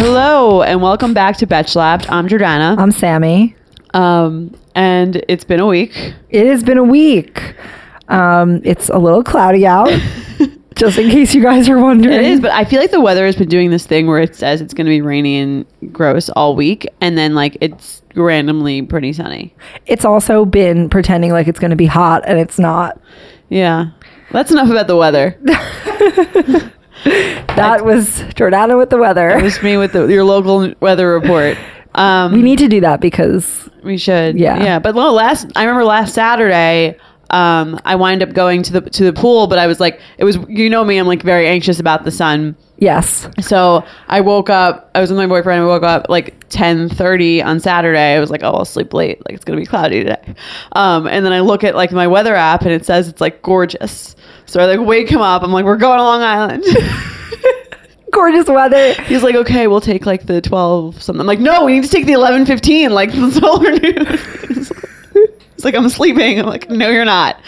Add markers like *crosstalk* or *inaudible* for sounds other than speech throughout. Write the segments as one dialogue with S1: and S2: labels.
S1: Hello and welcome back to Betch Slapped. I'm Jordana.
S2: I'm Sammy.
S1: Um, and it's been a week.
S2: It has been a week. Um, it's a little cloudy out, *laughs* just in case you guys are wondering.
S1: It is, but I feel like the weather has been doing this thing where it says it's going to be rainy and gross all week, and then like it's randomly pretty sunny.
S2: it's also been pretending like it's going to be hot, and it's not.
S1: Yeah, that's enough about the weather. *laughs* *laughs*
S2: That was Jordana with the weather.
S1: It was me with the, your local weather report. Um,
S2: we need to do that because
S1: We should.
S2: Yeah.
S1: Yeah. But well, last I remember last Saturday, um, I wind up going to the to the pool, but I was like, it was you know me, I'm like very anxious about the sun.
S2: Yes,
S1: So I woke up. I was with my boyfriend. I woke up like ten thirty on Saturday. I was like, oh, I'll sleep late. Like it's gonna be cloudy today. Um, and then I look at like my weather app, and it says it's like gorgeous. So I like wake him up. I'm like, we're going to Long Island. *laughs*
S2: gorgeous weather.
S1: He's like, okay, we'll take like the twelve something. I'm like, no, we need to take the eleven fifteen. Like the solar doing. *laughs* It's like I'm sleeping. I'm like, no, you're not.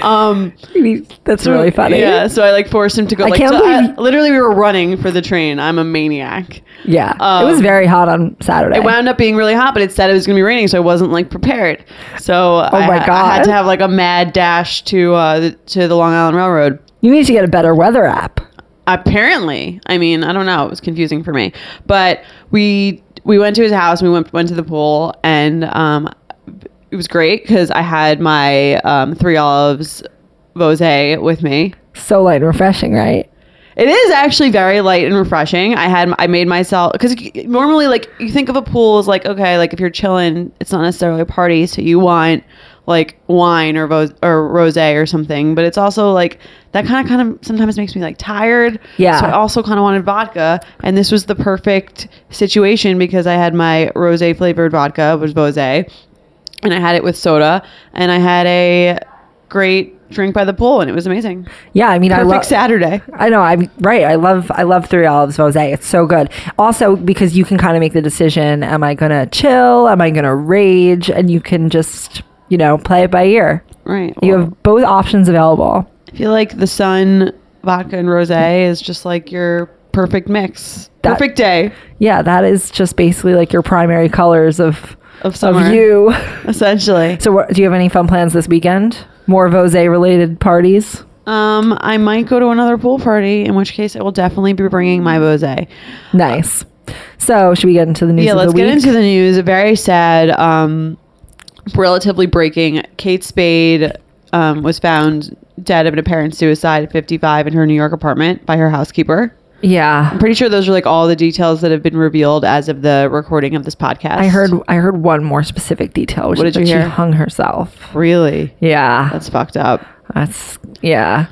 S1: Um, *laughs*
S2: That's really funny.
S1: Yeah, so I like forced him to go.
S2: I
S1: like,
S2: can't
S1: so
S2: believe-
S1: literally, we were running for the train. I'm a maniac.
S2: Yeah,
S1: Um,
S2: it was very hot on Saturday.
S1: It wound up being really hot, but it said it was going to be raining, so I wasn't like prepared. So oh I,
S2: my
S1: I
S2: God.
S1: had to have like a mad dash to uh, the, to the Long Island Railroad.
S2: you need to get a better weather app.
S1: Apparently, I mean, I don't know. It was confusing for me, but we we went to his house. We went went to the pool, and um, it was great because I had my um, three olives rosé with me.
S2: So light and refreshing, right?
S1: It is actually very light and refreshing. I had I made myself because normally like you think of a pool as like okay like if you're chilling it's not necessarily a party so you want like wine or vo- or rosé or something but it's also like that kind of kind of sometimes makes me like tired.
S2: Yeah.
S1: So I also kind of wanted vodka and this was the perfect situation because I had my rosé flavored vodka which was Vosé and I had it with soda and I had a great drink by the pool and it was amazing.
S2: Yeah, I mean, I
S1: Perfect
S2: love.
S1: Saturday.
S2: I know. I'm right. I love. I love Three Olives Rosé. It's so good. Also, because you can kind of make the decision: Am I gonna chill? Am I gonna rage? And you can just, you know, play it by ear.
S1: Right.
S2: You
S1: Well-
S2: have both options available.
S1: I feel like the sun, vodka, and rosé is just like your perfect mix.
S2: That-
S1: perfect day
S2: Yeah, that is just basically like your primary colors of
S1: of summer.
S2: of you. *laughs*
S1: essentially.
S2: So, what, do you have any fun plans this weekend? More Rosé related parties?
S1: Um, I might go to another pool party, in which case I will definitely be bringing my rosé.
S2: Nice. So, should we get into the news?
S1: Yeah, let's get into the news. Very sad, um, relatively breaking. Kate Spade um, was found dead of an apparent suicide at 55 in her New York apartment by her housekeeper.
S2: Yeah,
S1: I'm pretty sure those are like all the details that have been revealed as of the recording of this podcast.
S2: I heard. I heard one more specific detail, which
S1: What
S2: is
S1: did
S2: that
S1: you
S2: she hung herself.
S1: Really?
S2: Yeah,
S1: That's fucked up.
S2: That's yeah.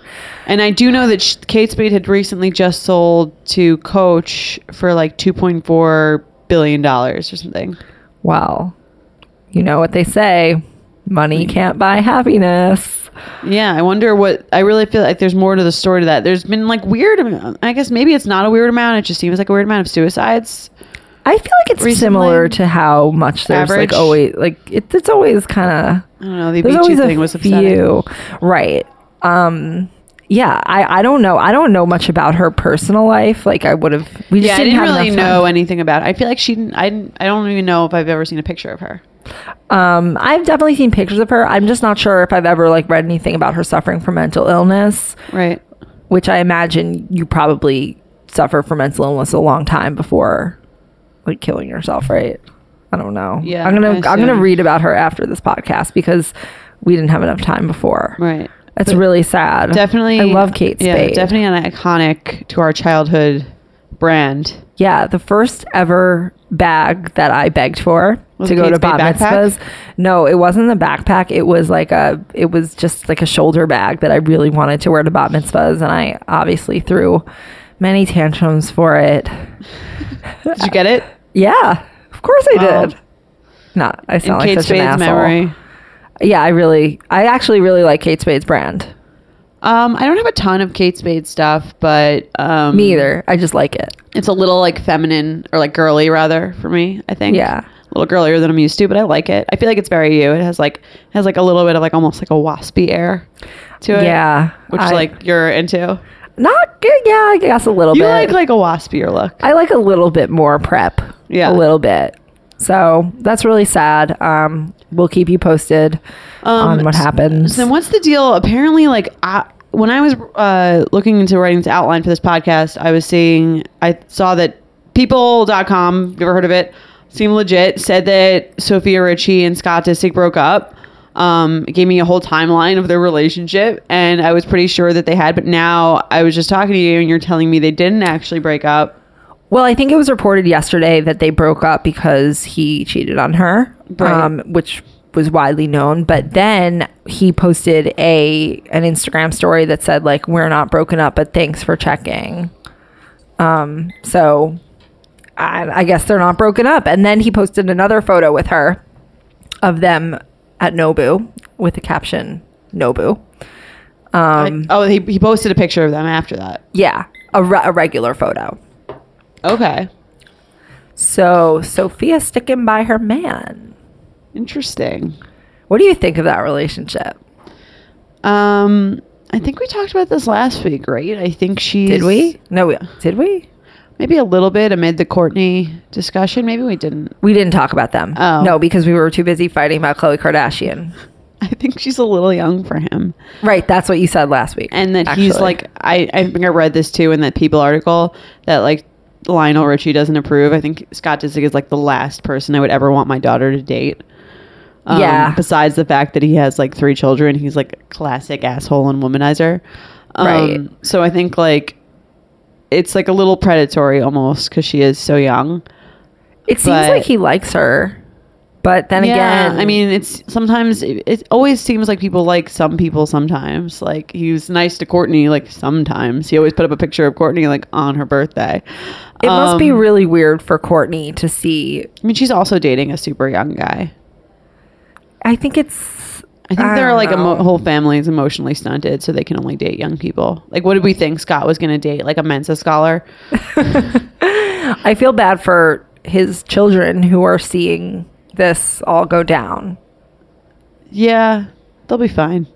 S1: And I do know that sh- Kate Spade had recently just sold to Coach for like 2.4 billion dollars or something.
S2: Well, you know what they say, money can't buy happiness.
S1: Yeah, I wonder what. I really feel like there's more to the story to that. There's been like weird. I guess maybe it's not a weird amount. It just seems like a weird amount of suicides.
S2: I feel like it's
S1: Recently?
S2: similar to how much there's
S1: Average?
S2: like always like it, it's always kind of
S1: I don't know. The
S2: there's
S1: Beachy
S2: always
S1: thing
S2: a
S1: was upsetting.
S2: few, right? Um, yeah, I I don't know. I don't know much about her personal life. Like I would have. We just
S1: Yeah,
S2: didn't,
S1: didn't
S2: have
S1: really know anything about. It. I feel like she. Didn't, I. I don't even know if I've ever seen a picture of her.
S2: Um, I've definitely seen pictures of her. I'm just not sure if I've ever like read anything about her suffering from mental illness.
S1: Right.
S2: which I imagine you probably suffer from mental illness a long time before like killing yourself, right? I don't know.
S1: Yeah,
S2: I'm gonna I'm gonna read about her after this podcast because we didn't have enough time before.
S1: Right.
S2: That's really sad.
S1: Definitely.
S2: I love Kate
S1: Yeah,
S2: Spade.
S1: definitely an iconic to our childhood brand.
S2: Yeah, the first ever bag that I begged for to go to bat
S1: backpack?
S2: mitzvahs. No, it wasn't a backpack. It was like a it was just like a shoulder bag that I really wanted to wear to bat mitzvahs and I obviously threw many tantrums for it.
S1: Did you get it? *laughs*
S2: Yeah, of course I did. Not, I
S1: In
S2: sound like
S1: Kate
S2: such an
S1: Spade's
S2: asshole.
S1: memory.
S2: Yeah, I really, I actually really like Kate Spade's brand.
S1: Um, I don't have a ton of Kate Spade stuff, but um,
S2: Me either. I just like it.
S1: It's a little like feminine or like girly rather for me. I think.
S2: Yeah.
S1: Little girlier than I'm used to, but I like it. I feel like it's very you. It has like has like a little bit of like almost like a waspy air to it.
S2: Yeah,
S1: Which
S2: I,
S1: like you're into.
S2: Not good. Yeah, I guess a little
S1: You
S2: bit.
S1: You like like a waspier look.
S2: I like a little bit more prep.
S1: Yeah.
S2: A little bit. So that's really sad. Um, we'll keep you posted on what happens.
S1: So what's the deal? Apparently, like I, when I was uh, looking into writing this outline for this podcast, I was seeing I saw that people.com, you ever heard of it? Seemed legit. Said that Sofia Richie and Scott Disick broke up. Um, gave me a whole timeline of their relationship, and I was pretty sure that they had. But now I was just talking to you, and you're telling me they didn't actually break up.
S2: Well, I think it was reported yesterday that they broke up because he cheated on her,
S1: Right.
S2: um, which was widely known. But then he posted a an Instagram story that said like, "We're not broken up, but thanks for checking." Um, so I, I guess they're not broken up. And then he posted another photo with her of them at Nobu with the caption "Nobu." Um,
S1: oh, he, he posted a picture of them after that.
S2: yeah, a, re- a regular photo.
S1: Okay,
S2: So Sofia sticking by her man.
S1: interesting.
S2: What do you think of that relationship?
S1: Um, I think we talked about this last week, right? I think she
S2: Did we? No, we, did we?
S1: Maybe a little bit amid the Kourtney discussion. Maybe we didn't.
S2: We didn't talk about them.
S1: Oh.
S2: No, because we were too busy fighting about Khloe Kardashian. *laughs*
S1: I think she's a little young for him,
S2: Right, that's what you said last week.
S1: and that he's like I I think I read this too in that People article that like Lionel Richie doesn't approve. I think Scott Disick is like the last person I would ever want my daughter to date. Um,
S2: Yeah.
S1: Besides the fact that he has like three children, he's like a classic asshole and womanizer. Um,
S2: Right.
S1: So I think like it's like a little predatory almost because she is so young.
S2: it seems like he likes her, but then
S1: yeah,
S2: again,
S1: I mean, it's sometimes it, it always seems like people like some people. Sometimes, like he was nice to Kourtney. Like sometimes, he always put up a picture of Kourtney like on her birthday.
S2: it must be
S1: Um,
S2: really weird for Kourtney to see.
S1: I mean, she's also dating a super young guy.
S2: I think it's.
S1: I think
S2: I don't
S1: like emo-
S2: know.
S1: whole family is emotionally stunted, so they can only date young people. Like, what did we think Scott was going to date? Like a Mensa scholar? *laughs*
S2: I feel bad for his children who are seeing this all go down.
S1: Yeah, they'll be fine.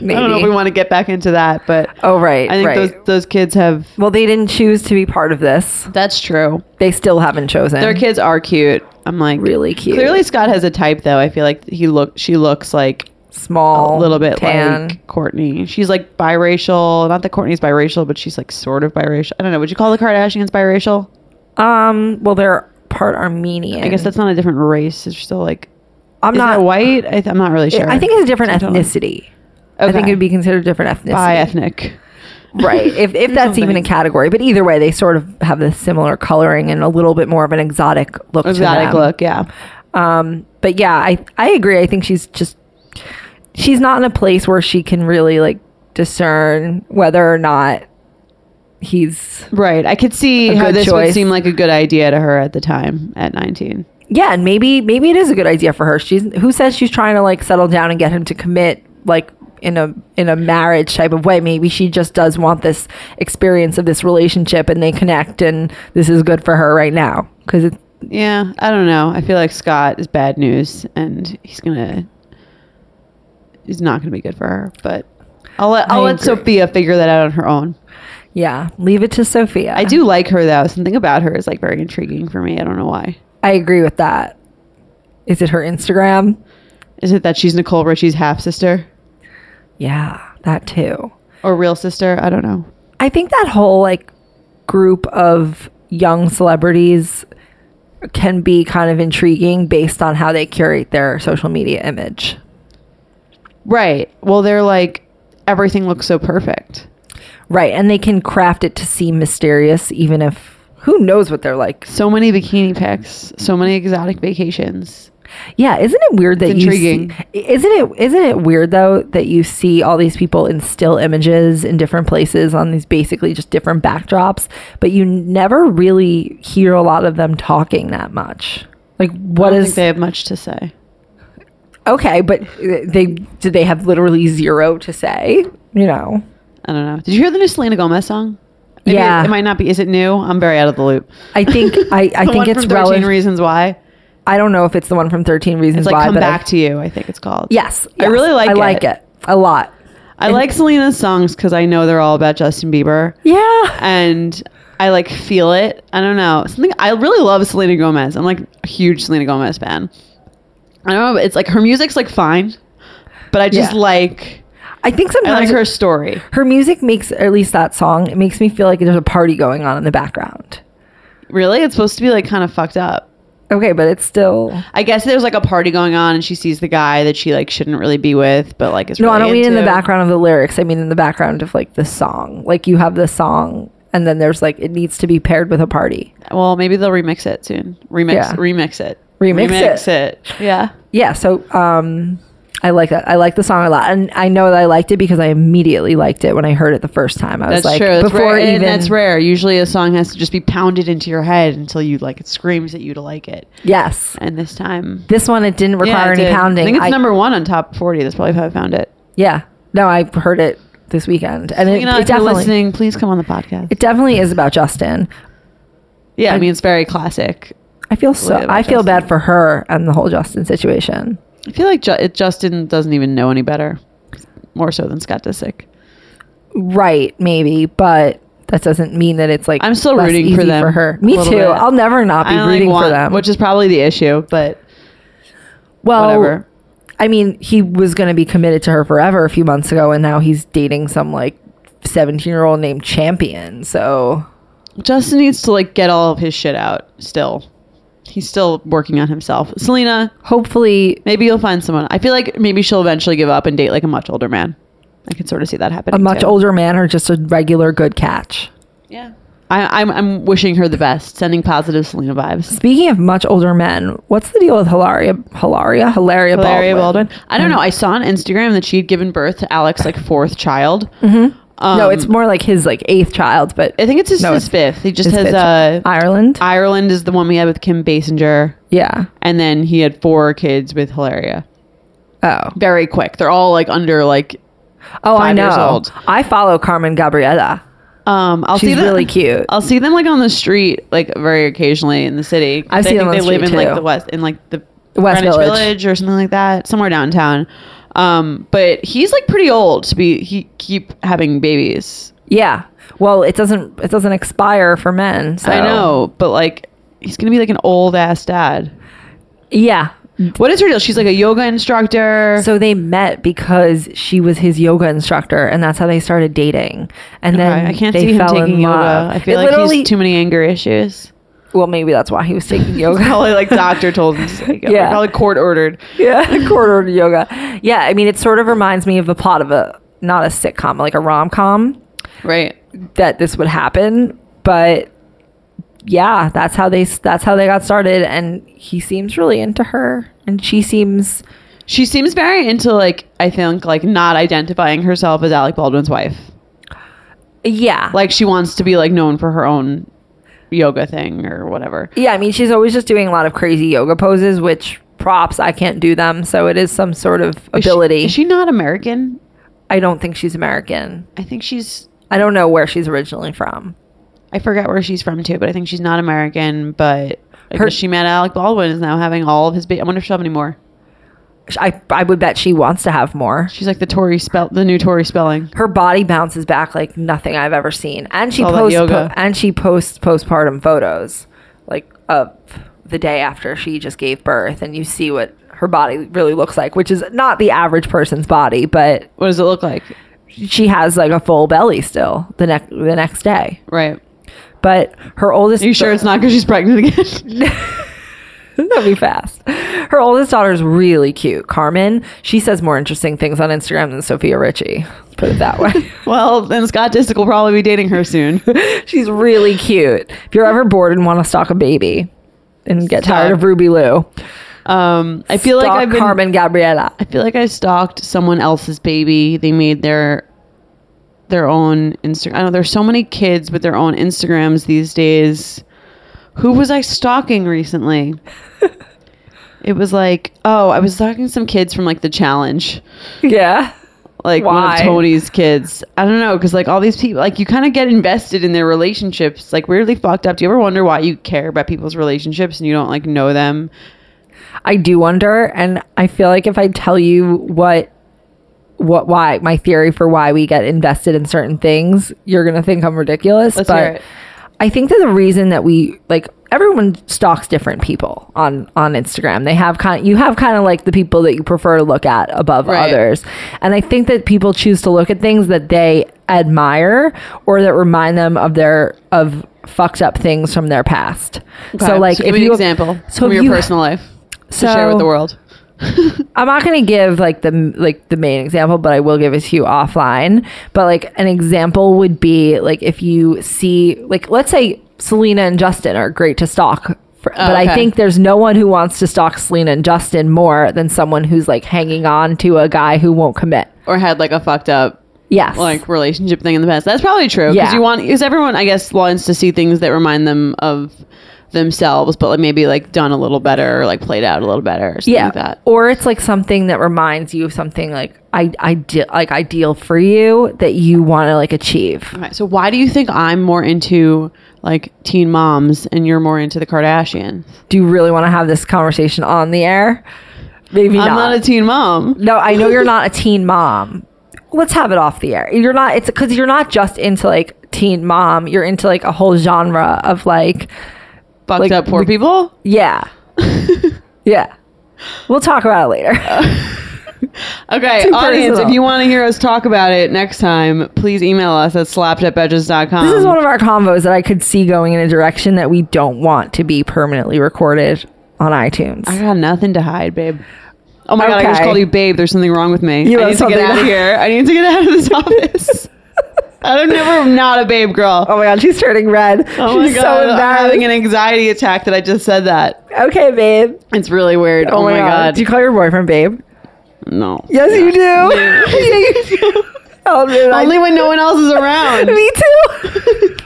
S2: Maybe.
S1: I don't know if we want to get back into that, but
S2: oh, right.
S1: I think
S2: right.
S1: those those kids have.
S2: well, they didn't choose to be part of this.
S1: That's true.
S2: They still haven't chosen.
S1: Their kids are cute. I'm like
S2: Really cute.
S1: Clearly, Scott has a type, though. I feel like he look. She looks like
S2: small,
S1: a little bit
S2: tan.
S1: like Kourtney. She's like biracial. Not that Kourtney's biracial, but she's like sort of biracial. I don't know. Would you call the Kardashians biracial?
S2: Um, well, they're part Armenian.
S1: I guess that's not a different race. It's still like.
S2: I'm
S1: is
S2: not
S1: white? I th- I'm not really sure.
S2: I think it's a different
S1: I
S2: ethnicity. I think it would be considered different ethnicity.
S1: bi ethnic.
S2: right? If if *laughs* that's even a category, but either way, they sort of have this similar coloring and a little bit more of an exotic look.
S1: Exotic
S2: to them.
S1: look, yeah.
S2: Um, but yeah, I I agree. I think she's just she's not in a place where she can really like discern whether or not he's
S1: Right. I could see how this would seem like a good idea to her at the time at 19.
S2: yeah, and maybe maybe it is a good idea for her. She's who says she's trying to like settle down and get him to commit like in a in a marriage type of way. Maybe she just does want this experience of this relationship and they connect and this is good for her right now because it's
S1: Yeah, I don't know. I feel like Scott is bad news, and he's gonna. He's not gonna be good for her, but I'll let I'll
S2: I
S1: let
S2: agree.
S1: Sofia figure that out on her own.
S2: yeah, leave it to Sofia.
S1: I do like her though. Something about her is like very intriguing for me. I don't know why.
S2: I agree with that. Is it her Instagram?
S1: Is it that she's Nicole Richie's half sister
S2: Yeah, that too.
S1: or real sister? I don't know.
S2: I think that whole like group of young celebrities can be kind of intriguing based on how they curate their social media image.
S1: Right. Well, they're like everything looks so perfect.
S2: Right, and they can craft it to seem mysterious even if who knows what they're like.
S1: So many bikini pics, so many exotic vacations.
S2: Yeah, isn't it weird that
S1: It's
S2: you
S1: intriguing.
S2: see, isn't it isn't it weird though that you see all these people in still images in different places on these basically just different backdrops, but you never really hear a lot of them talking that much. Like
S1: I
S2: what
S1: don't
S2: is
S1: think they have much to say?
S2: okay, but they did they have literally zero to say? You know,
S1: I don't know. Did you hear the new Selena Gomez song? Maybe
S2: Yeah.
S1: it, it might not be. Is it new? I'm very out of the loop.
S2: I think I, I *laughs* think it's
S1: from 13
S2: relevant.
S1: Reasons Why.
S2: I don't know if it's the one from Thirteen Reasons
S1: It's like
S2: Why,
S1: Come
S2: but
S1: Back
S2: I,
S1: to You. I think it's called.
S2: yes,
S1: I really like
S2: I
S1: it.
S2: like it a lot.
S1: I like Selena's songs because I know they're all about Justin Bieber,
S2: Yeah.
S1: and I like feel it. I don't know something. I really love Selena Gomez. I'm like a huge Selena Gomez fan. I don't know. It's like her music's like fine, but I just
S2: Yeah.
S1: like
S2: I think
S1: I
S2: sometimes
S1: like her story.
S2: her music makes, at least that song, it makes me feel like there's a party going on in the background.
S1: Really, it's supposed to be like kind of fucked up.
S2: Okay, but it's still.
S1: I guess there's like a party going on, and she sees the guy that she like shouldn't really be with, but like is
S2: No, I don't mean in the background of the lyrics. I mean in the background of like the song. Like you have the song, and then there's like it needs to be paired with a party.
S1: Well, maybe they'll remix it soon. Remix,
S2: Yeah.
S1: remix it,
S2: Remix
S1: it. Yeah.
S2: Yeah, so um, I like that. I like the song a lot, and I know that I liked it because I immediately liked it when I heard it the first time. I was like,
S1: true. That's
S2: before
S1: rare.
S2: even
S1: and that's rare. Usually, a song has to just be pounded into your head until you like it screams at you to like it.
S2: yes,
S1: And this time,
S2: this one it didn't
S1: Yeah,
S2: require
S1: it
S2: any
S1: did.
S2: pounding.
S1: I think it's
S2: I-
S1: number one on top forty. That's probably how I found it.
S2: Yeah, no, I heard it this weekend, and it, it definitely
S1: listening, please come on the podcast.
S2: it definitely is about Justin.
S1: yeah, I,
S2: I-
S1: mean, it's very classic.
S2: I feel so. I feel
S1: Justin.
S2: bad for her and the whole Justin situation.
S1: I feel like Ju- Justin doesn't even know any better, more so than Scott Disick.
S2: Right, maybe, but that doesn't mean that it's like
S1: I'm still rooting for them
S2: for her. Me too.
S1: bit.
S2: I'll never not be
S1: I only
S2: rooting for them.
S1: which is probably the issue. But
S2: well,
S1: whatever.
S2: I mean, he was going to be committed to her forever a few months ago, and now he's dating some like 17 year old named Champion. So
S1: Justin needs to like get all of his shit out. Still, he's still working on himself. Selena,
S2: hopefully,
S1: maybe you'll find someone. I feel like maybe she'll eventually give up and date like a much older man. I can sort of see that happening.
S2: a much
S1: too.
S2: older man or just a regular good catch.
S1: Yeah. I, I'm I'm wishing her the best, sending positive Selena vibes.
S2: Speaking of much older men, what's the deal with Hilaria? Hilaria? Hilaria,
S1: Hilaria
S2: Baldwin.
S1: Baldwin. I don't know. I saw on Instagram that she had given birth to Alec's like fourth child.
S2: Mm-hmm.
S1: Um,
S2: no, it's more like his like eighth child, but
S1: I think it's his,
S2: No,
S1: his
S2: it's-
S1: fifth. He just
S2: his
S1: has uh,
S2: Ireland.
S1: Ireland is the one we had with Kim Basinger,
S2: yeah.
S1: and then he had four kids with Hilaria.
S2: Oh.
S1: Very quick. They're all like under like.
S2: Oh, I know. I follow Carmen Gabriela.
S1: Um, I'll
S2: She's
S1: see them,
S2: really cute.
S1: I'll see them like on the street, like very occasionally in the city.
S2: I see them
S1: they
S2: the
S1: live in
S2: street,
S1: like the west, in like the
S2: West
S1: Greenwich
S2: Village.
S1: or something like that, somewhere downtown. Um, but he's like pretty old to be he keep having babies.
S2: Yeah. Well, it doesn't it doesn't expire for men. So
S1: I know, but like he's gonna be like an old ass dad.
S2: Yeah.
S1: What is her deal? She's like a yoga instructor.
S2: So they met because she was his yoga instructor, and that's how they started dating. And then
S1: I can't
S2: they
S1: see him taking yoga.
S2: love.
S1: I feel
S2: It
S1: like he's too many anger issues.
S2: Well, maybe that's why he was taking yoga.
S1: Probably like doctor *laughs* told him to take yoga.
S2: Yeah.
S1: Probably court ordered.
S2: yeah, *laughs* quarter yoga. Yeah, I mean, it sort of reminds me of the plot of a not a sitcom, like a rom com.
S1: Right.
S2: that this would happen but yeah that's how they that's how they got started and he seems really into her and she seems
S1: She seems very into like I think like not identifying herself as Alec Baldwin's wife.
S2: yeah
S1: Like she wants to be like known for her own yoga thing or whatever.
S2: yeah i mean she's always just doing a lot of crazy yoga poses which props i can't do them so it is some sort of
S1: Is she-
S2: ability
S1: Is she, not American?
S2: i don't think she's american
S1: I think she's
S2: i don't know where she's originally from
S1: I forget where she's from too, but I think she's not American, but
S2: Her-
S1: she met Alec Baldwin is now having all of his ba- I wonder if she'll have any more.
S2: I, I would bet she wants to have more
S1: She's like the Tori spell the new Tori Spelling.
S2: her body bounces back like nothing I've ever seen, and she
S1: All that
S2: posts
S1: yoga.
S2: po- and she posts postpartum photos, like of the day after she just gave birth, and you see what her body really looks like, which is not the average person's body, but
S1: What does it look like?
S2: she has like a full belly still the next the next day.
S1: Right.
S2: But her oldest,
S1: Are you sure it's not because she's pregnant again? *laughs* *laughs* *laughs*
S2: That'd be fast. Her oldest daughter's really cute. Carmen, she says more interesting things on Instagram than Sofia Richie. Let's put it that way. *laughs*
S1: well, then Scott Disick will probably be dating her soon. *laughs*
S2: She's really cute. If you're ever bored and want to stalk a baby and get tired of Ruby Lou,
S1: Um, I feel like I've been
S2: Carmen Gabriela.
S1: I feel like I stalked someone else's baby. They made their their own Instagram. I know there's so many kids with their own Instagrams these days. Who was I stalking recently? *laughs* it was like, oh, I was stalking some kids from like the challenge,
S2: Yeah.
S1: like one of Tony's kids. I don't know, because like all these people, like you kind of get invested in their relationships, like weirdly fucked up. Do you ever wonder why you care about people's relationships and you don't like know them?
S2: I do wonder, and I feel like if I tell you what what why my theory for why we get invested in certain things, you're gonna think I'm ridiculous.
S1: Let's
S2: but
S1: hear it.
S2: I think that the reason that we like everyone stalks different people on on Instagram. They have kind you have kind of like the people that you prefer to look at above
S1: Right.
S2: others. And I think that people choose to look at things that they admire or that remind them of their of fucked up things from their past.
S1: Okay,
S2: So like
S1: give
S2: if
S1: me
S2: you
S1: an example
S2: so
S1: from your
S2: you-
S1: personal life to
S2: so
S1: share with the world. *laughs*
S2: I'm not going to give like the like the main example, but I will give it to you offline. But like an example would be like if you see like let's say Selena and Justin are great to stalk. For, oh, but I think there's no one who wants to stalk Selena and Justin more than someone who's like hanging on to a guy who won't commit.
S1: Or had like a fucked up
S2: Yes.
S1: like relationship thing in the past. That's probably true. Because
S2: Yeah.
S1: you want because everyone I guess wants to see things that remind them of themselves, but like maybe like done a little better or like played out a little better or something
S2: yeah.
S1: like that.
S2: Or it's like something that reminds you of something like I ide- like ideal for you that you want to like achieve.
S1: So why do you think I'm more into like teen moms and you're more into the Kardashians?
S2: Do you really want to have this conversation on the air? Maybe
S1: I'm not a teen mom.
S2: No, I know you're *laughs* not a teen mom. Let's have it off the air. You're not. It's because you're not just into like teen mom. You're into like a whole genre of like,
S1: Fucked
S2: Like,
S1: up poor
S2: we-
S1: people.
S2: yeah, *laughs* yeah. We'll talk about it later. *laughs*
S1: Okay,
S2: Too
S1: audience,
S2: personal.
S1: if you want to hear us talk about it next time, please email us at slappedatbetches.com.
S2: this is one of our convos that I could see going in a direction that we don't want to be permanently recorded on iTunes.
S1: I got nothing to hide, babe. Oh my god, I just called you babe. There's something wrong with me.
S2: You
S1: I need to get out of here. I need to get out of this *laughs* office. I'm never not a babe girl.
S2: oh my god, she's turning red.
S1: Oh my
S2: she's
S1: god,
S2: so
S1: I'm having an anxiety attack that I just said that.
S2: okay, babe.
S1: It's really weird. Oh, oh my god.
S2: Do you call your boyfriend babe?
S1: no.
S2: Yes, you do. yeah, you do. Oh, dude,
S1: Only when no one else is around. *laughs*
S2: me too.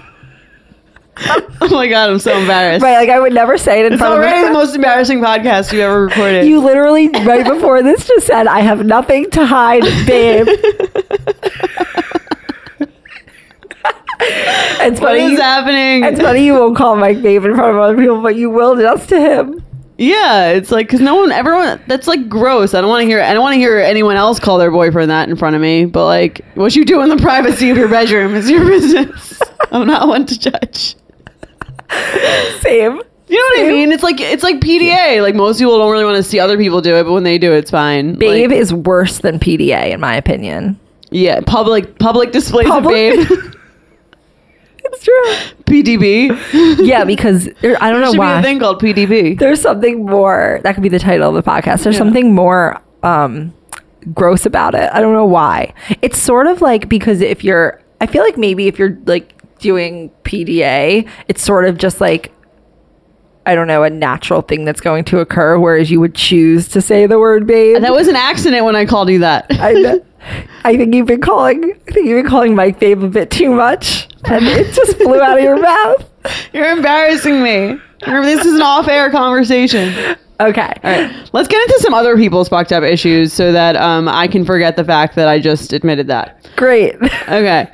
S2: *laughs*
S1: oh my god, I'm so embarrassed.
S2: Right, like I would never say it in
S1: It's
S2: front
S1: already
S2: of
S1: the most embarrassing podcast you ever recorded.
S2: You literally right before this just said, "I have nothing to hide, babe." *laughs* it's
S1: what
S2: funny.
S1: is
S2: you-
S1: happening?
S2: It's funny you won't call Mike babe in front of other people, but you will just to him.
S1: Yeah, it's like because no one, everyone. That's like gross. I don't want to hear. I don't want to hear anyone else call their boyfriend that in front of me. But like, what you do in the privacy of your bedroom is your *laughs* business. I'm not one to judge.
S2: Same.
S1: You know what I mean? It's like it's like PDA. Like most people don't really want to see other people do it, but when they do, it's fine.
S2: Babe
S1: Like,
S2: is worse than PDA in my opinion.
S1: yeah, public public displays
S2: Public-
S1: of babe. *laughs*
S2: It's true.
S1: PDB.
S2: Yeah, because there- I don't know
S1: Should
S2: why.
S1: be a thing called PDB.
S2: there's something more that could be the title of the podcast there's
S1: Yeah.
S2: something more um gross about it i don't know why it's sort of like because if you're i feel like maybe if you're like doing pda it's sort of just like i don't know a natural thing that's going to occur whereas you would choose to say the word babe And
S1: That was an accident when I called you that.
S2: I, I think you've been calling i think you've been calling mike babe a bit too much and it just flew out of your mouth
S1: You're embarrassing me. This is an off-air conversation.
S2: okay
S1: All right, let's get into some other people's fucked up issues so that um, I can forget the fact that I just admitted that.
S2: great
S1: Okay.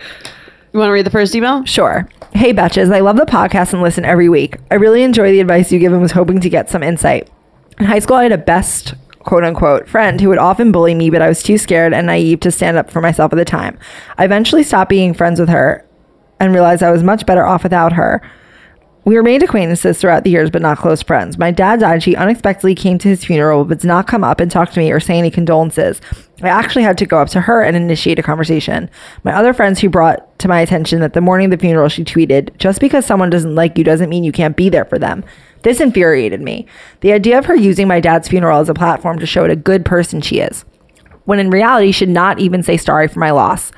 S1: You want to read the first email?
S2: Sure. Hey, Betches. I love the podcast and listen every week. I really enjoy the advice you give and was hoping to get some insight. In high school, I had a best quote unquote friend who would often bully me, but I was too scared and naive to stand up for myself at the time. I eventually stopped being friends with her and realized I was much better off without her. We remained acquaintances throughout the years, but not close friends. My dad died. She unexpectedly came to his funeral, but did not come up and talk to me or say any condolences. I actually had to go up to her and initiate a conversation. My other friends who brought to my attention that the morning of the funeral, she tweeted, Just because someone doesn't like you doesn't mean you can't be there for them. This infuriated me. The idea of her using my dad's funeral as a platform to show what a good person she is when in reality she should not even say sorry for my loss.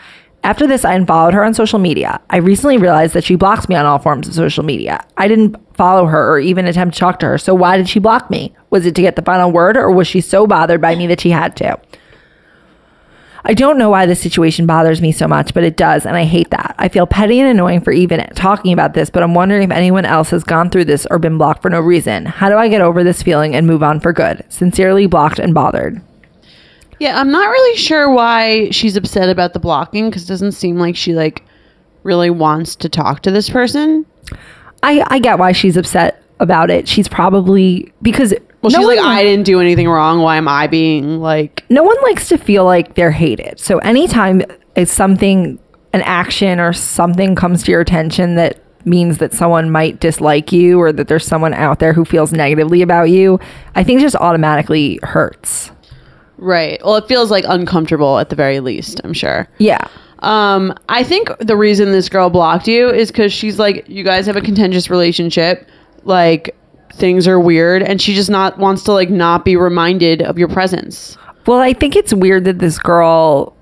S2: After this, I unfollowed her on social media. I recently realized that she blocks me on all forms of social media. I didn't follow her or even attempt to talk to her, so why did she block me? Was it to get the final word, or was she so bothered by me that she had to? I don't know why this situation bothers me so much, but it does, and I hate that. I feel petty and annoying for even talking about this, but I'm wondering if anyone else has gone through this or been blocked for no reason. How do I get over this feeling and move on for good? Sincerely, blocked and bothered.
S1: Yeah, I'm not really sure why she's upset about the blocking because it doesn't seem like she like really wants to talk to this person.
S2: I, I get why she's upset about it. She's probably because
S1: Well,
S2: No
S1: she's like, I didn't do anything wrong. Why am I being like?
S2: no one likes to feel like they're hated. So anytime it's something, an action or something comes to your attention that means that someone might dislike you or that there's someone out there who feels negatively about you, I think it just automatically hurts.
S1: Right. Well, it feels like uncomfortable at the very least. I'm sure.
S2: Yeah.
S1: Um, I think the reason this girl blocked you is because she's like, you guys have a contentious relationship. Like things are weird, and she just not wants to like not be reminded of your presence.
S2: Well, I think it's weird that this girl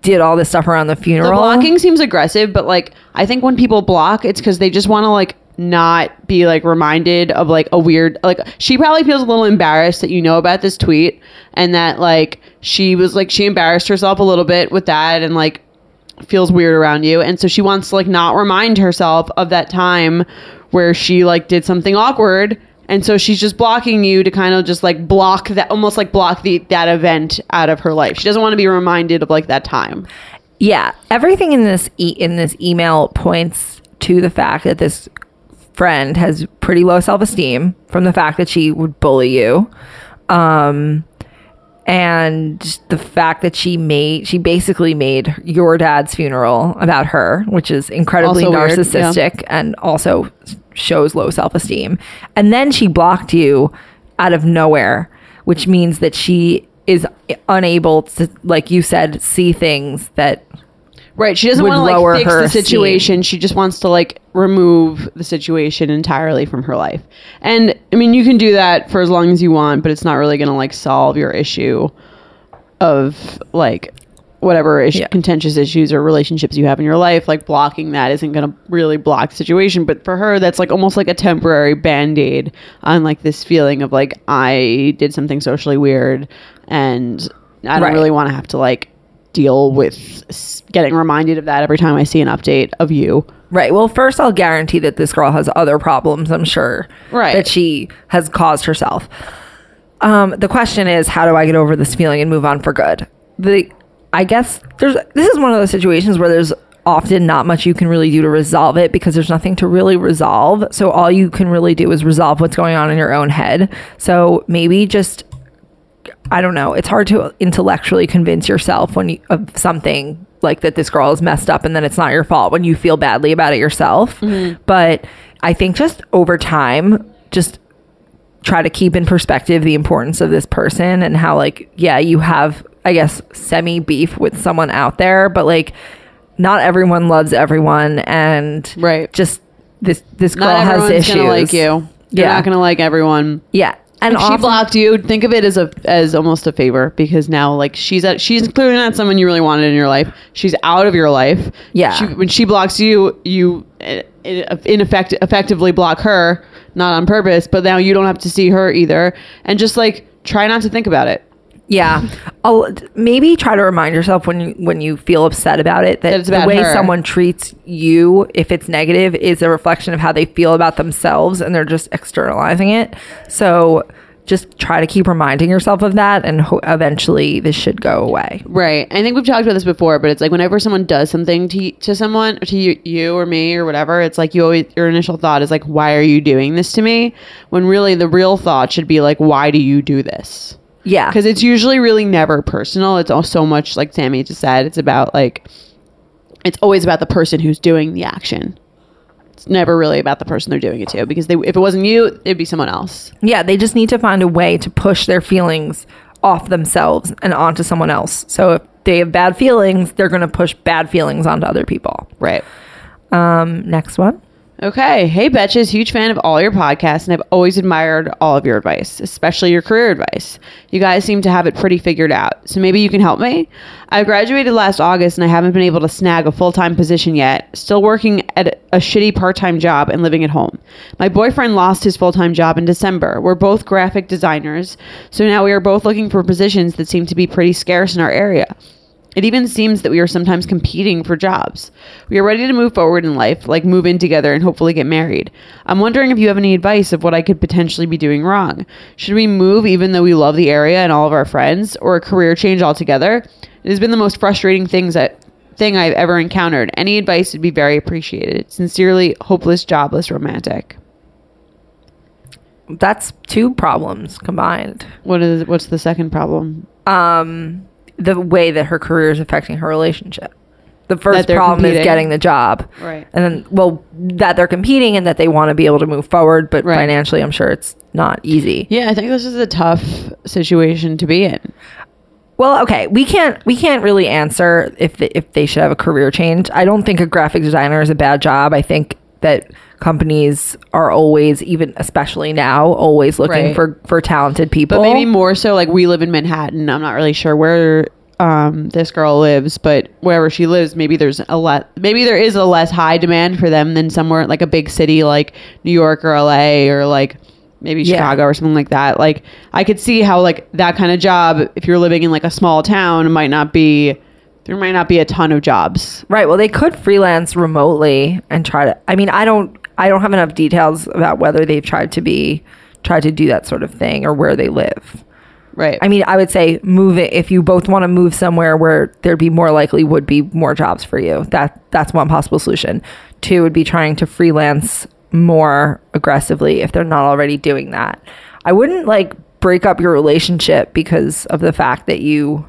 S2: did all this stuff around the
S1: The
S2: funeral.
S1: blocking seems aggressive, but like I think when people block, it's because they just want to like not be like reminded of like a weird like she probably feels a little embarrassed that you know about this tweet and that like she was like she embarrassed herself a little bit with that and like feels weird around you. And so she wants to like not remind herself of that time where she like did something awkward. And so she's just blocking you to kind of just like block that almost like block the that event out of her life. She doesn't want to be reminded of like that time.
S2: Yeah, everything in this e- in this email points to the fact that this friend has pretty low self esteem from the fact that she would bully you, um, and the fact that she made she basically made your dad's funeral about her, which is incredibly
S1: Also weird, yeah.
S2: narcissistic and also shows low self esteem. And then she blocked you out of nowhere, which means that she is unable to, like you said, see things that
S1: Right. She doesn't want to like fix the situation. She just wants to like remove the situation entirely from her life. And I mean, you can do that for as long as you want, but it's not really going to like solve your issue of like whatever issue,
S2: Yeah.
S1: contentious issues or relationships you have in your life. Like blocking that isn't going to really block the situation. But for her, that's like almost like a temporary band aid on like this feeling of like, I did something socially weird and I don't
S2: Right.
S1: really want to have to like deal with getting reminded of that every time I see an update of you.
S2: Right. Well, first, I'll guarantee that this girl has other problems, I'm sure.
S1: Right.
S2: That she has caused herself. Um, the question is, how do I get over this feeling and move on for good? The, I guess there's, this is one of those situations where there's often not much you can really do to resolve it because there's nothing to really resolve. So all you can really do is resolve what's going on in your own head. So maybe just I don't know. It's hard to intellectually convince yourself when you of something like that this girl is messed up and then it's not your fault when you feel badly about it yourself. Mm-hmm. But I think just over time, just try to keep in perspective the importance of this person and how like yeah, you have I guess semi beef with someone out there, but like not everyone loves everyone and
S1: Right.
S2: just this this girl has issues.
S1: gonna like you. You're
S2: Yeah.
S1: not gonna like everyone.
S2: Yeah. And
S1: If she
S2: often-
S1: blocked you, think of it as a as almost a favor because now like she's at she's clearly not someone you really wanted in your life. She's out of your life.
S2: Yeah.
S1: She, when she blocks you, you uh, in effect effectively block her, not on purpose, but now you don't have to see her either. And just like try not to think about it.
S2: Yeah, I'll maybe try to remind yourself when you when you feel upset about it that,
S1: That it's
S2: the
S1: about
S2: way
S1: her.
S2: someone treats you, if it's negative, is a reflection of how they feel about themselves, and they're just externalizing it. So just try to keep reminding yourself of that, and ho- eventually this should go away.
S1: Right. I think we've talked about this before, but it's like whenever someone does something to to someone, to you, you or me or whatever, it's like you always your initial thought is like, "Why are you doing this to me?" When really the real thought should be like, "Why do you do this?"
S2: Yeah,
S1: Because it's usually really never personal. It's all so much like Sammy just said. It's about like, it's always about the person who's doing the action. It's never really about the person they're doing it to because they, if it wasn't you, it'd be someone else.
S2: yeah, they just need to find a way to push their feelings off themselves and onto someone else. So if they have bad feelings, they're going to push bad feelings onto other people.
S1: Right.
S2: Um, next one.
S1: Okay. Hey, Betches, huge fan of all your podcasts, and I've always admired all of your advice, especially your career advice. You guys seem to have it pretty figured out, so maybe you can help me. I graduated last August, and I haven't been able to snag a full time position yet, still working at a shitty part time job and living at home. My boyfriend lost his full time job in December. We're both graphic designers, so now we are both looking for positions that seem to be pretty scarce in our area. It even seems that we are sometimes competing for jobs. We are ready to move forward in life, like move in together and hopefully get married. I'm wondering if you have any advice of what I could potentially be doing wrong. Should we move even though we love the area and all of our friends, or a career change altogether? It has been the most frustrating things that thing I've ever encountered. Any advice would be very appreciated. Sincerely, hopeless, jobless, romantic.
S2: that's two problems combined.
S1: What is what's the second problem?
S2: Um, the way that her career is affecting her relationship. The first problem
S1: competing.
S2: is getting the job.
S1: Right.
S2: And then, well, that they're competing and that they want to be able to move forward, but
S1: Right.
S2: financially, I'm sure it's not easy.
S1: Yeah, I think this is a tough situation to be in.
S2: Well, okay, we can't we can't really answer if they, if they should have a career change. I don't think a graphic designer is a bad job. I think that companies are always, even especially now, always looking
S1: Right.
S2: for for talented people.
S1: But maybe more so like we live in Manhattan. I'm not really sure where um, this girl lives, but wherever she lives, maybe there's a lot. Maybe there is a less high demand for them than somewhere like a big city like New York or LA or like maybe
S2: Yeah.
S1: Chicago or something like that. Like I could see how like that kind of job, if you're living in like a small town, might not be. There might not be a ton of jobs.
S2: Right. Well, they could freelance remotely and try to. I mean, I don't. I don't have enough details about whether they've tried to be tried to do that sort of thing or where they live.
S1: Right.
S2: I mean, I would say move it if you both want to move somewhere where there'd be more likely would be more jobs for you. That that's one possible solution. Two would be trying to freelance more aggressively if they're not already doing that. I wouldn't like break up your relationship because of the fact that you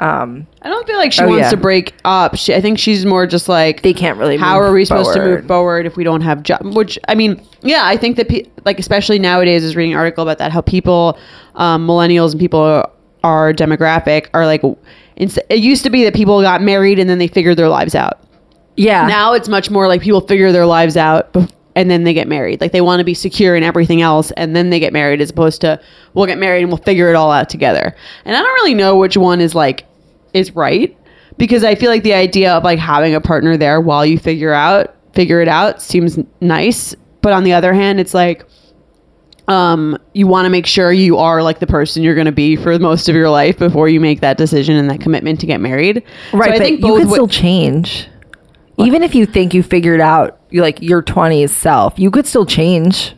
S1: I don't feel like she
S2: Oh,
S1: wants
S2: yeah.
S1: to break up. She, I think she's more just like
S2: they can't really.
S1: how are we supposed to move forward if we don't have job which i mean yeah i think that pe- like especially nowadays is reading an article about that how people um, millennials and people our demographic are like it used to be that people got married and then they figured their lives out
S2: Yeah.
S1: now it's much more like people figure their lives out and then they get married like they want to be secure in everything else and then they get married as opposed to we'll get married and we'll figure it all out together and i don't really know which one is like is right because i feel like the idea of like having a partner there while you figure out figure it out seems nice but on the other hand it's like um, you want to make sure you are like the person you're going to be for most of your life before you make that decision and that commitment to get married.
S2: Right,
S1: So I
S2: but
S1: think
S2: you can
S1: wa-
S2: still change. Even if you think you figured out you like your 20s self, you could still change.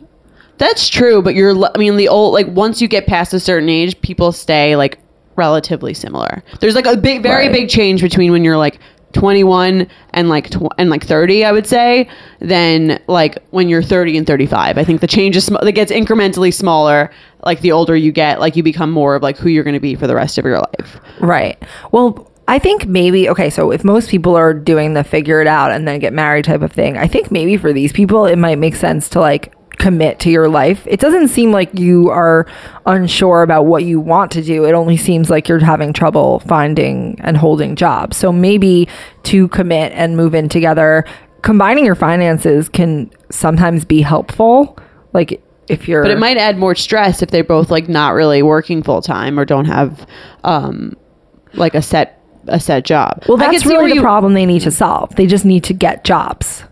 S1: That's true, but you're. I mean, the old like once you get past a certain age, people stay like relatively similar. There's like a big, very
S2: Right.
S1: big change between when you're like 21 and like tw- and like 30, I would say, than like when you're 30 and 35. I think the change is sm- it gets incrementally smaller. Like the older you get, like you become more of like who you're going to be for the rest of your life.
S2: Right. Well, I think maybe okay, so if most people are doing the figure it out and then get married type of thing, I think maybe for these people it might make sense to like commit to your life. It doesn't seem like you are unsure about what you want to do. It only seems like you're having trouble finding and holding jobs. So maybe to commit and move in together, combining your finances can sometimes be helpful. Like if you're
S1: But it might add more stress if they're both like not really working full time or don't have um like a set a set job.
S2: Well, that's really the
S1: you-
S2: problem they need to solve. They just need to get jobs.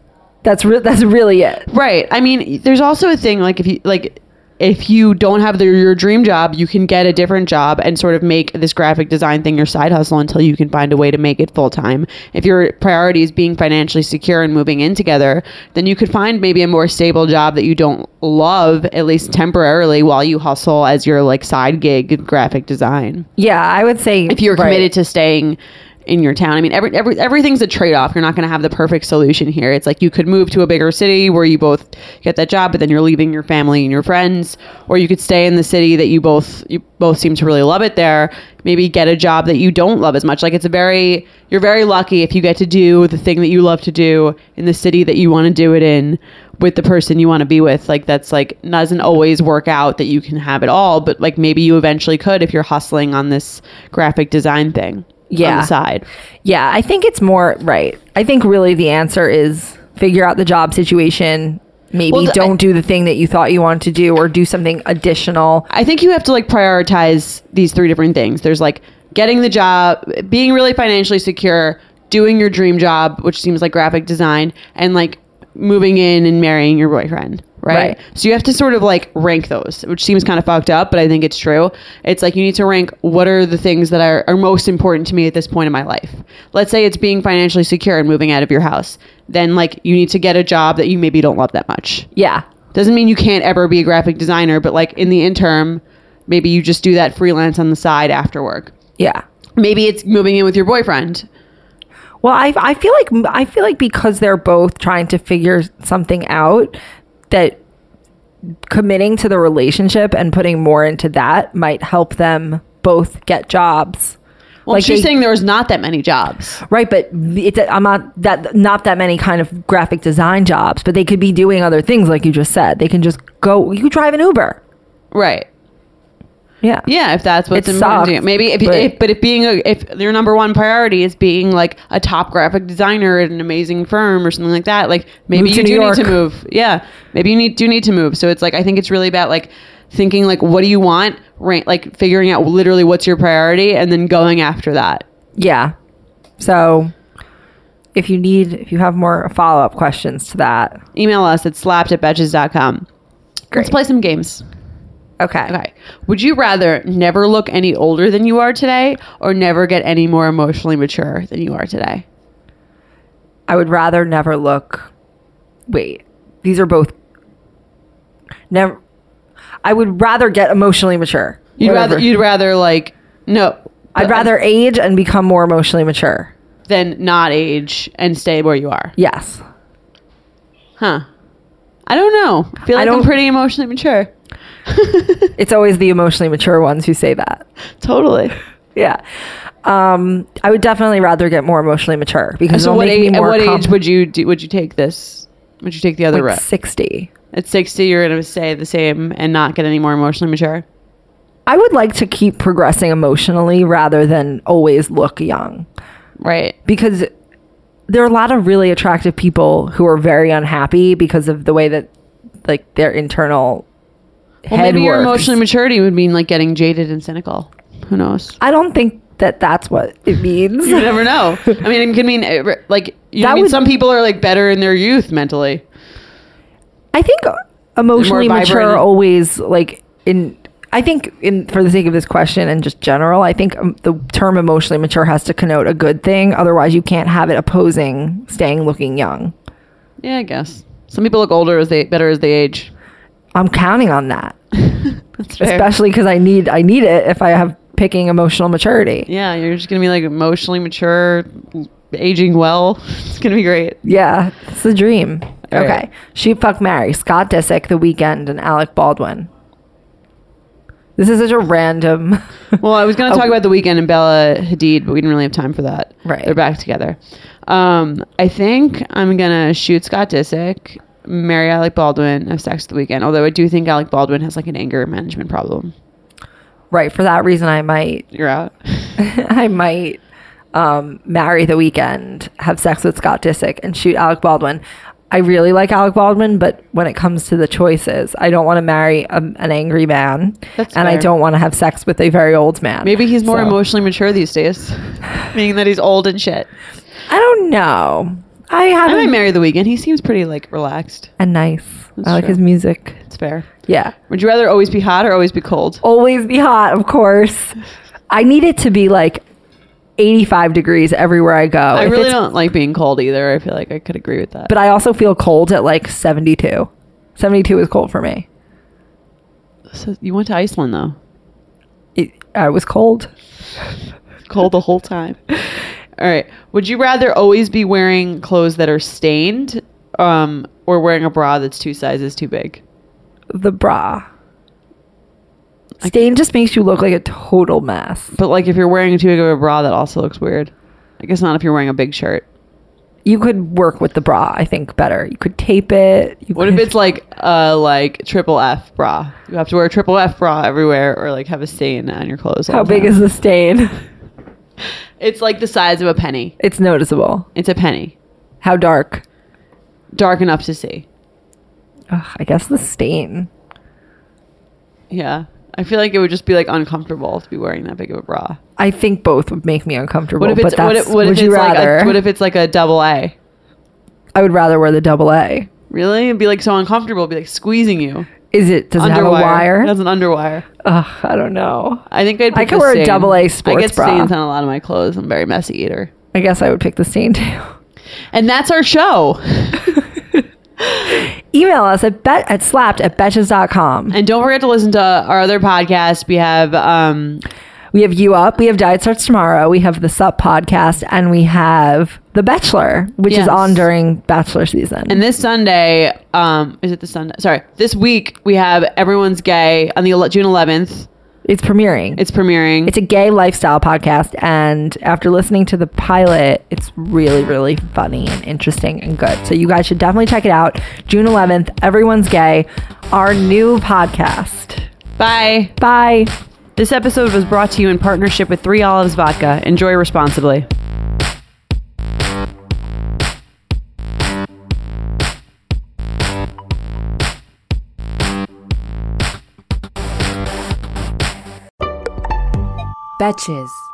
S2: That's re- that's really it.
S1: Right. I mean, there's also a thing like if you like if you don't have the, your dream job, you can get a different job and sort of make this graphic design thing your side hustle until you can find a way to make it full time. If your priority is being financially secure and moving in together, then you could find maybe a more stable job that you don't love at least temporarily while you hustle as your like side gig graphic design.
S2: Yeah, I would say
S1: if you're
S2: right.
S1: committed to staying in your town. I mean, every, every everything's a trade off. You're not going to have the perfect solution here. It's like you could move to a bigger city where you both get that job, but then you're leaving your family and your friends, or you could stay in the city that you both you both seem to really love it there. Maybe get a job that you don't love as much. Like it's a very you're very lucky if you get to do the thing that you love to do in the city that you want to do it in with the person you want to be with. Like that's like doesn't always work out that you can have it all, but like maybe you eventually could if you're hustling on this graphic design thing. On
S2: Yeah.
S1: the side.
S2: Yeah, I think it's more right. I think really the answer is figure out the job situation. Maybe
S1: Well,
S2: don't
S1: I-
S2: do the thing that you thought you wanted to do or do something additional.
S1: I think you have to like prioritize these three different things. There's like getting the job, being really financially secure, doing your dream job, which seems like graphic design, and like moving in and marrying your boyfriend. Right?
S2: Right.
S1: So you have to sort of like rank those, which seems kind of fucked up, but I think it's true. It's like you need to rank what are the things that are, are most important to me at this point in my life. Let's say it's being financially secure and moving out of your house. Then like you need to get a job that you maybe don't love that much.
S2: Yeah.
S1: Doesn't mean you can't ever be a graphic designer, but like in the interim, maybe you just do that freelance on the side after work.
S2: Yeah.
S1: Maybe it's moving in with your boyfriend.
S2: Well, I I feel like I feel like because they're both trying to figure something out that committing to the relationship and putting more into that might help them both get jobs.
S1: Well,
S2: Like
S1: she's
S2: they-
S1: saying there was not that many jobs.
S2: Right, but it's I'm not that not that many kind of graphic design jobs, but they could be doing other things like you just said. They can just go. You drive an Uber.
S1: Right.
S2: Yeah.
S1: Yeah, if that's what's
S2: It
S1: important to you. Maybe if,
S2: but-
S1: if but if being a if your number one priority is being like a top graphic designer at an amazing firm or something like that, like maybe you do
S2: York.
S1: need to move. Yeah. Maybe you need do need to move. So it's like I think it's really about like thinking like what do you want, right? Like figuring out literally what's your priority and then going after that.
S2: Yeah. So if you need if you have more follow up questions to that.
S1: Email us at slapped at betches.com. Let's play some games.
S2: Okay.
S1: Okay. Would you rather never look any older than you are today or never get any more emotionally mature than you are today?
S2: I would rather never look wait. These are both never I would rather get emotionally mature.
S1: You'd
S2: Whatever.
S1: rather you'd rather like no.
S2: I'd rather age and become more emotionally mature.
S1: than not age and stay where you are.
S2: Yes.
S1: Huh. I don't know. I feel like I'm
S2: don't-
S1: pretty emotionally mature. *laughs*
S2: It's always the emotionally mature ones who say that.
S1: totally. *laughs*
S2: Yeah. Um, I would definitely rather get more emotionally mature because
S1: So what age, at what
S2: com-
S1: age would you do, would you take this? Would you take the other
S2: like
S1: route?
S2: 60.
S1: At 60 you're going to stay the same and not get any more emotionally mature?
S2: I would like to keep progressing emotionally rather than always look young
S1: Right.
S2: because there are a lot of really attractive people who are very unhappy because of the way that like their internal
S1: Well,
S2: head
S1: maybe your
S2: works.
S1: emotional maturity would mean like getting jaded and cynical. Who knows?
S2: I don't think that that's what it means.
S1: You never know. I mean, it can mean uh, like you know,
S2: That
S1: I mean,
S2: would-
S1: some people are like better in their youth mentally.
S2: I think emotionally mature
S1: vibrant.
S2: always like in I think in for the sake of this question and just general, I think um, the term emotionally mature has to connote a good thing. Otherwise, you can't have it opposing staying looking young.
S1: Yeah, I guess. Some people look older as they better as they age.
S2: I'm counting on that, *laughs* especially because I need I need it if I have picking emotional maturity.
S1: Yeah, you're just gonna be like emotionally mature, aging well. *laughs* It's gonna be great.
S2: Yeah, it's the dream.
S1: All
S2: okay,
S1: right.
S2: shoot, fuck, marry. Scott Disick, The Weeknd, and Alec Baldwin. This is such a random. *laughs*
S1: Well, I was gonna
S2: Oh.
S1: talk about the Weeknd and Bella Hadid, but we didn't really have time for that.
S2: Right.
S1: They're back together. Um, I think I'm gonna shoot Scott Disick, marry Alec Baldwin, have sex the Weeknd. Although I do think Alec Baldwin has like an anger management problem.
S2: right for that reason, I might
S1: You're out. *laughs*
S2: I might um, marry the Weeknd, have sex with Scott Disick, and shoot Alec Baldwin. I really like Alec Baldwin, but when it comes to the choices, I don't want to marry a, an angry man,
S1: That's
S2: and I don't want to have sex with a very old man.
S1: Maybe he's more
S2: So,
S1: emotionally mature these days, *laughs* meaning that he's old and shit.
S2: I don't know. I
S1: I might
S2: haven't.
S1: marry the Weeknd. He seems pretty like relaxed.
S2: and nice.
S1: That's
S2: I like
S1: true.
S2: his music.
S1: It's fair.
S2: Yeah.
S1: Would you rather always be hot or always be cold?
S2: Always be hot, of course. I need it to be like 85 degrees everywhere I go.
S1: I
S2: If
S1: really
S2: it's-
S1: don't like being cold either. I feel like I could agree with that.
S2: But I also feel cold at like 72. 72 is cold for me.
S1: so you went to Iceland though.
S2: It, I was cold.
S1: Cold the whole time. *laughs* All right. Would you rather always be wearing clothes that are stained, um, or wearing a bra that's two sizes too big?
S2: The bra. Stain just makes you look like a total mess.
S1: But like if you're wearing too big of a bra, that also looks weird. I guess not if you're wearing a big shirt.
S2: You could work with the bra, I think, better. You could tape it. You
S1: What if *laughs* it's like a like triple F bra? You have to wear a triple F bra everywhere, or like have a stain on your clothes.
S2: How big
S1: time.
S2: is the stain? *laughs*
S1: It's like the size of a penny.
S2: it's noticeable.
S1: It's a penny,
S2: How dark?
S1: dark enough to see.
S2: Ugh, I guess the stain.
S1: Yeah, I feel like it would just be like uncomfortable to be wearing that big of a bra.
S2: I think both would make me uncomfortable.
S1: What if it's
S2: but
S1: what if, what if
S2: would you
S1: it's like a, what if it's like a double A?
S2: I would rather wear the double A.
S1: Really? It'd be like so uncomfortable. It'd be like squeezing you.
S2: Is it? Does it have a wire?
S1: It has an underwire.
S2: Ugh, I don't know.
S1: I think I'd.
S2: I could
S1: the
S2: wear a double A sports I
S1: get
S2: bra.
S1: stains on a lot of my clothes. I'm a very messy eater.
S2: I guess I would pick the stain too.
S1: And that's our show. *laughs*
S2: Email us at bet at slapped at betches.com.
S1: And don't forget to listen to our other podcast. We have um
S2: We have You Up, we have Diet Starts Tomorrow, we have the Sup podcast, and we have The Bachelor, which
S1: Yes.
S2: is on during Bachelor season.
S1: And this Sunday, um, is it the Sunday? Sorry, this week we have Everyone's Gay on the ele- June 11th.
S2: it's premiering.
S1: It's premiering.
S2: It's a gay lifestyle podcast, and after listening to the pilot, it's really, really funny and interesting and good. So you guys should definitely check it out. June 11th, Everyone's Gay, our new podcast.
S1: Bye.
S2: Bye.
S1: This episode was brought to you in partnership with Three Olives Vodka. Enjoy responsibly.
S3: Betches.